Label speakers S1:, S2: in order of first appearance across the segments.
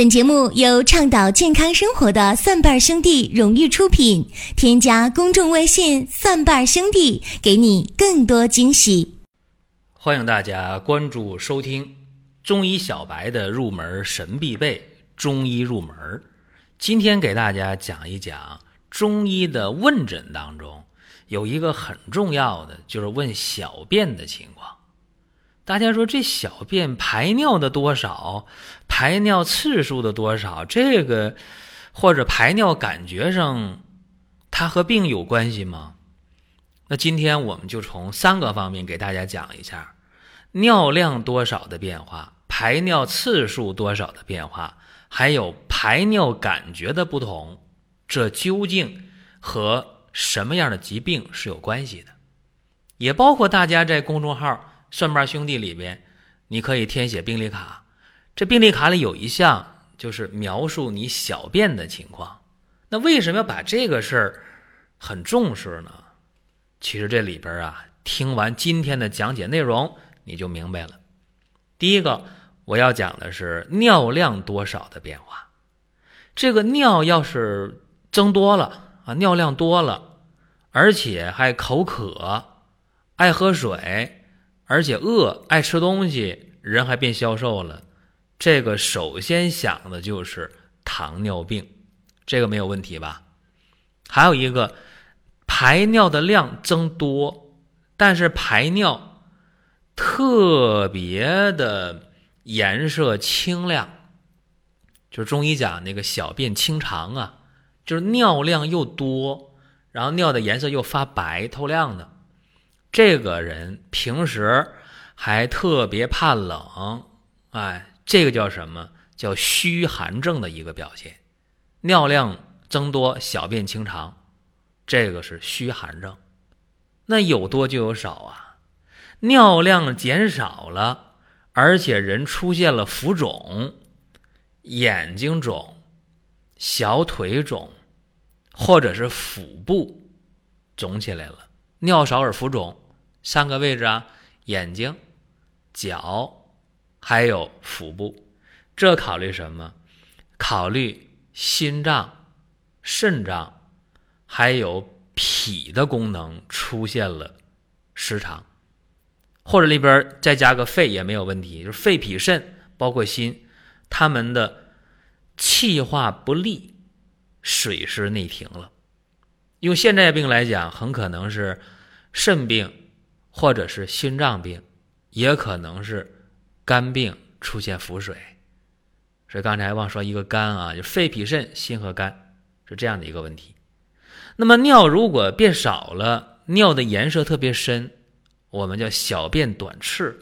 S1: 本节目由倡导健康生活的蒜瓣兄弟荣誉出品。添加公众微信“蒜瓣兄弟”，给你更多惊喜。
S2: 欢迎大家关注收听中医小白的入门神必备中医入门。今天给大家讲一讲中医的问诊当中有一个很重要的，就是问小便的情况。大家说这小便排尿的多少，排尿次数的多少，这个或者排尿感觉上，它和病有关系吗？那今天我们就从三个方面给大家讲一下：尿量多少的变化，排尿次数多少的变化，还有排尿感觉的不同，这究竟和什么样的疾病是有关系的？也包括大家在公众号。蒜瓣兄弟里边，你可以填写病历卡。这病历卡里有一项就是描述你小便的情况。那为什么要把这个事儿很重视呢？其实这里边啊，听完今天的讲解内容，你就明白了。第一个，我要讲的是尿量多少的变化。这个尿要是增多了啊，尿量多了，而且还口渴，爱喝水。而且饿，爱吃东西，人还变消瘦了。这个首先想的就是糖尿病，这个没有问题吧？还有一个，排尿的量增多，但是排尿特别的颜色清亮，就是中医讲那个小便清长啊，就是尿量又多，然后尿的颜色又发白透亮的。这个人平时还特别怕冷，哎，这个叫什么？叫虚寒症的一个表现。尿量增多，小便清长，这个是虚寒症。那有多就有少啊？尿量减少了，而且人出现了浮肿，眼睛肿，小腿肿，或者是腹部肿起来了。尿少而浮肿。三个位置啊，眼睛、脚，还有腹部，这考虑什么？考虑心脏、肾脏，还有脾的功能出现了失常，或者里边再加个肺也没有问题，就是肺、脾、肾，包括心，他们的气化不利，水湿内停了。用现代病来讲，很可能是肾病。或者是心脏病，也可能是肝病出现腹水，所以刚才忘说一个肝啊，就肺、脾、肾、心和肝是这样的一个问题。那么尿如果变少了，尿的颜色特别深，我们叫小便短赤，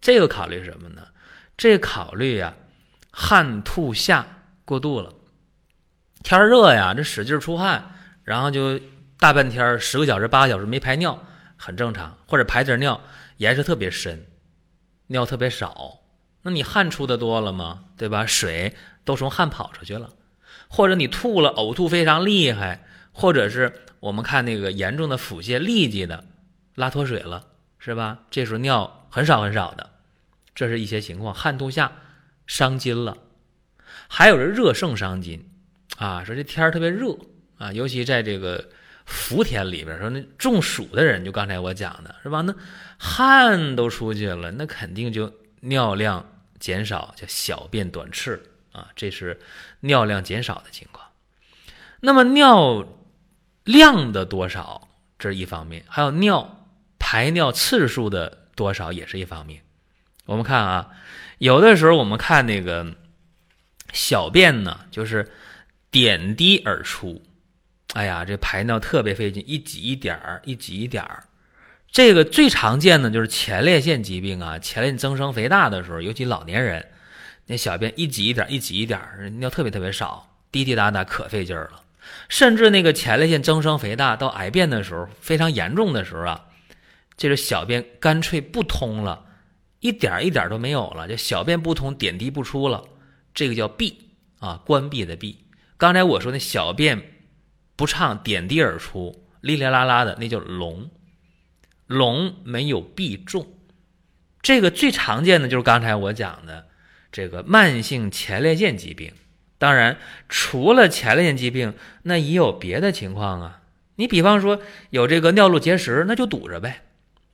S2: 这个考虑什么呢？这考虑呀，汗吐下过度了，天热呀，这使劲出汗，然后就大半天十个小时、八个小时没排尿。很正常，或者排点尿，颜色特别深，尿特别少，那你汗出的多了吗？对吧？水都从汗跑出去了，或者你吐了，呕吐非常厉害，或者是我们看那个严重的腹泻，痢疾的拉脱水了，是吧？这时候尿很少很少的，这是一些情况，汗吐下伤津了，还有人热盛伤津，啊，说这天儿特别热啊，尤其在这个。福田里边说，那中暑的人，就刚才我讲的是吧？那汗都出去了，那肯定就尿量减少，叫小便短赤啊，这是尿量减少的情况。那么尿量的多少，这是一方面；还有尿排尿次数的多少，也是一方面。我们看啊，有的时候我们看那个小便呢，就是点滴而出。哎呀，这排尿特别费劲，一挤一点儿，一挤一点儿。这个最常见的就是前列腺疾病啊，前列腺增生肥大的时候，尤其老年人，那小便一挤一点儿，一挤一点儿，尿特别特别少，滴滴答答可费劲儿了。甚至那个前列腺增生肥大到癌变的时候，非常严重的时候啊，这个小便干脆不通了，一点一点都没有了，就小便不通，点滴不出了，这个叫闭啊，关闭的闭。刚才我说那小便。不畅，点滴而出，哩哩啦啦的，那叫聋。聋没有必中，这个最常见的就是刚才我讲的这个慢性前列腺疾病。当然，除了前列腺疾病，那也有别的情况啊。你比方说有这个尿路结石，那就堵着呗，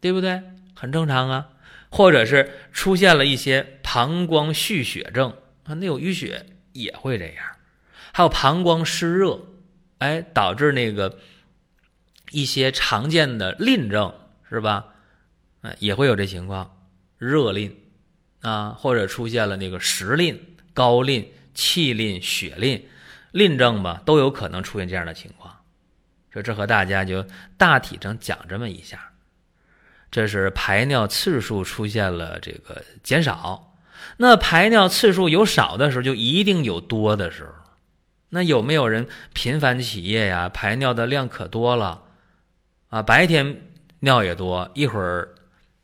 S2: 对不对？很正常啊。或者是出现了一些膀胱蓄血症啊，那有淤血也会这样。还有膀胱湿热，哎，导致那个一些常见的淋症是吧？哎，也会有这情况，热淋啊，或者出现了那个实淋、高淋、气淋、血淋，淋症吧，都有可能出现这样的情况。这这和大家就大体上讲这么一下。这是排尿次数出现了这个减少，那排尿次数有少的时候，就一定有多的时候。那有没有人频繁起夜呀？排尿的量可多了啊！白天尿也多，一会儿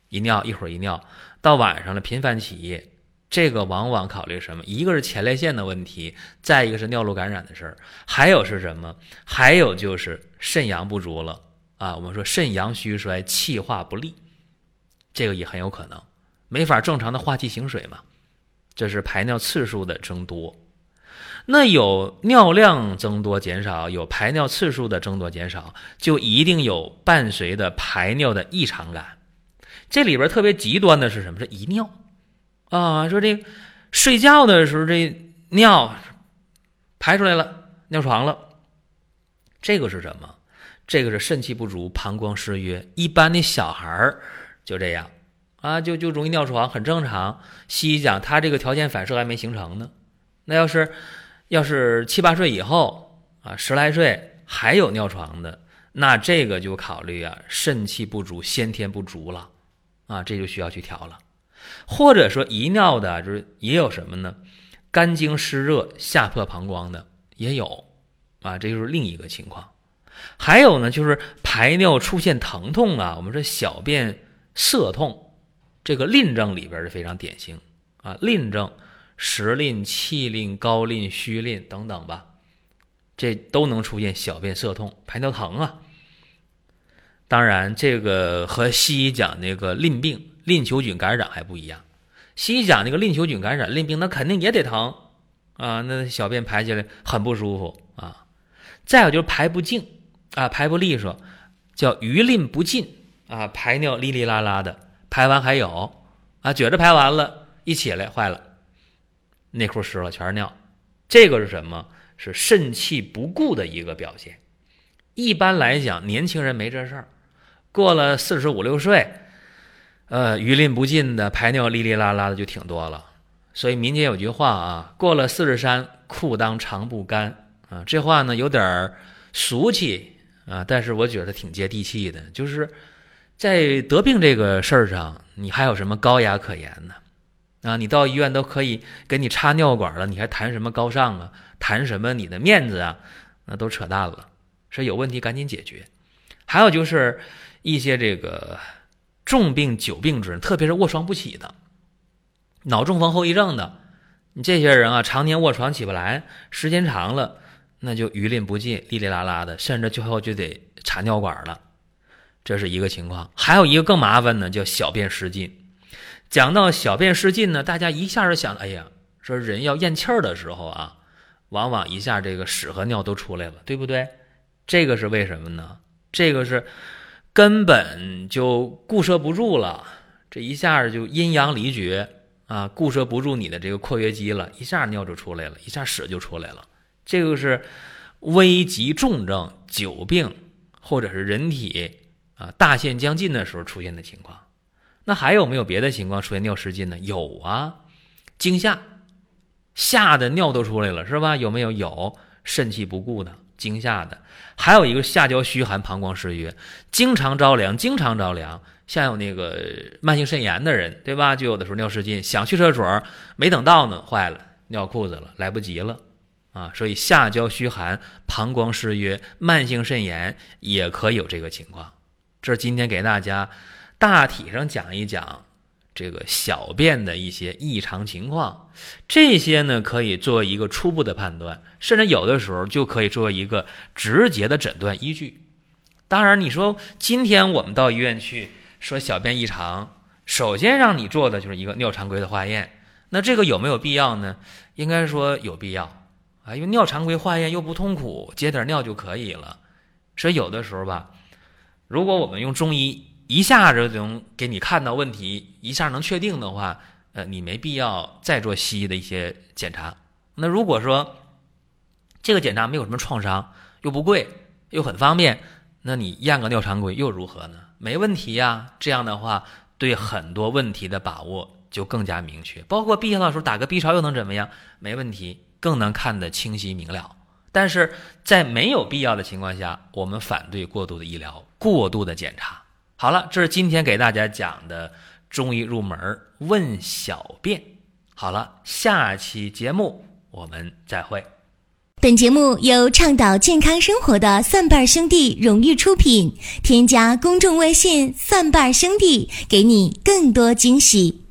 S2: 一尿，一会儿一尿，到晚上了频繁起夜，这个往往考虑什么？一个是前列腺的问题，再一个是尿路感染的事儿，还有是什么？还有就是肾阳不足了。啊，我们说肾阳虚衰，气化不利，这个也很有可能没法正常的化气行水嘛。这是排尿次数的增多。那有尿量增多减少，有排尿次数的增多减少，就一定有伴随的排尿的异常感。这里边特别极端的是什么？是遗尿啊！说这睡觉的时候这尿排出来了，尿床了，这个是什么？这个是肾气不足，膀胱失约。一般的小孩儿就这样啊，就就容易尿床，很正常。西医讲他这个条件反射还没形成呢。那要是要是七八岁以后啊，十来岁还有尿床的，那这个就考虑啊，肾气不足，先天不足了啊，这就需要去调了。或者说遗尿的，就是也有什么呢？肝经湿热下破膀胱的也有啊，这就是另一个情况。还有呢，就是排尿出现疼痛啊，我们说小便涩痛，这个淋症里边是非常典型啊。淋症、实淋、气淋、高淋、虚淋等等吧，这都能出现小便涩痛、排尿疼啊。当然，这个和西医讲那个淋病、淋球菌感染还不一样。西医讲那个淋球菌感染、淋病，那肯定也得疼啊，那小便排起来很不舒服啊。再有就是排不净。啊，排不利索，叫余淋不尽啊，排尿哩哩啦啦的，排完还有啊，觉着排完了，一起来坏了，内裤湿了，全是尿，这个是什么？是肾气不固的一个表现。一般来讲，年轻人没这事儿，过了四十五六岁，呃，余淋不尽的，排尿哩哩啦啦的就挺多了。所以民间有句话啊，过了四十山，裤裆常不干啊，这话呢有点俗气。啊，但是我觉得挺接地气的，就是在得病这个事儿上，你还有什么高雅可言呢？啊，你到医院都可以给你插尿管了，你还谈什么高尚啊？谈什么你的面子啊？那都扯淡了。所以有问题赶紧解决。还有就是一些这个重病久病之人，特别是卧床不起的，脑中风后遗症的，你这些人啊，常年卧床起不来，时间长了。那就余淋不尽，哩哩啦啦的，甚至最后就得插尿管了，这是一个情况。还有一个更麻烦呢，叫小便失禁。讲到小便失禁呢，大家一下就想，哎呀，说人要咽气儿的时候啊，往往一下这个屎和尿都出来了，对不对？这个是为什么呢？这个是根本就固摄不住了，这一下就阴阳离绝啊，固摄不住你的这个括约肌了，一下尿就出来了，一下屎就出来了。这个是危急重症、久病，或者是人体啊大限将近的时候出现的情况。那还有没有别的情况出现尿失禁呢？有啊，惊吓，吓得尿都出来了，是吧？有没有？有，肾气不固的，惊吓的。还有一个下焦虚寒、膀胱失约，经常着凉，经常着凉。像有那个慢性肾炎的人，对吧？就有的时候尿失禁，想去厕所，没等到呢，坏了，尿裤子了，来不及了。啊，所以下焦虚寒、膀胱失约、慢性肾炎也可以有这个情况。这是今天给大家大体上讲一讲这个小便的一些异常情况，这些呢可以做一个初步的判断，甚至有的时候就可以作为一个直接的诊断依据。当然，你说今天我们到医院去说小便异常，首先让你做的就是一个尿常规的化验那这个有没有必要呢？应该说有必要啊，因为尿常规化验又不痛苦，接点尿就可以了。所以有的时候吧，如果我们用中医一下子就能给你看到问题，一下能确定的话，呃，你没必要再做西医的一些检查。那如果说这个检查没有什么创伤，又不贵，又很方便，那你验个尿常规又如何呢？没问题呀。这样的话，对很多问题的把握就更加明确。包括 B 型的时候打个 B 超又能怎么样？没问题，更能看得清晰明了。但是在没有必要的情况下，我们反对过度的医疗、过度的检查。好了，这是今天给大家讲的中医入门问小便。好了，下期节目我们再会。
S1: 本节目由倡导健康生活的蒜瓣兄弟荣誉出品。添加公众微信“蒜瓣兄弟”，给你更多惊喜。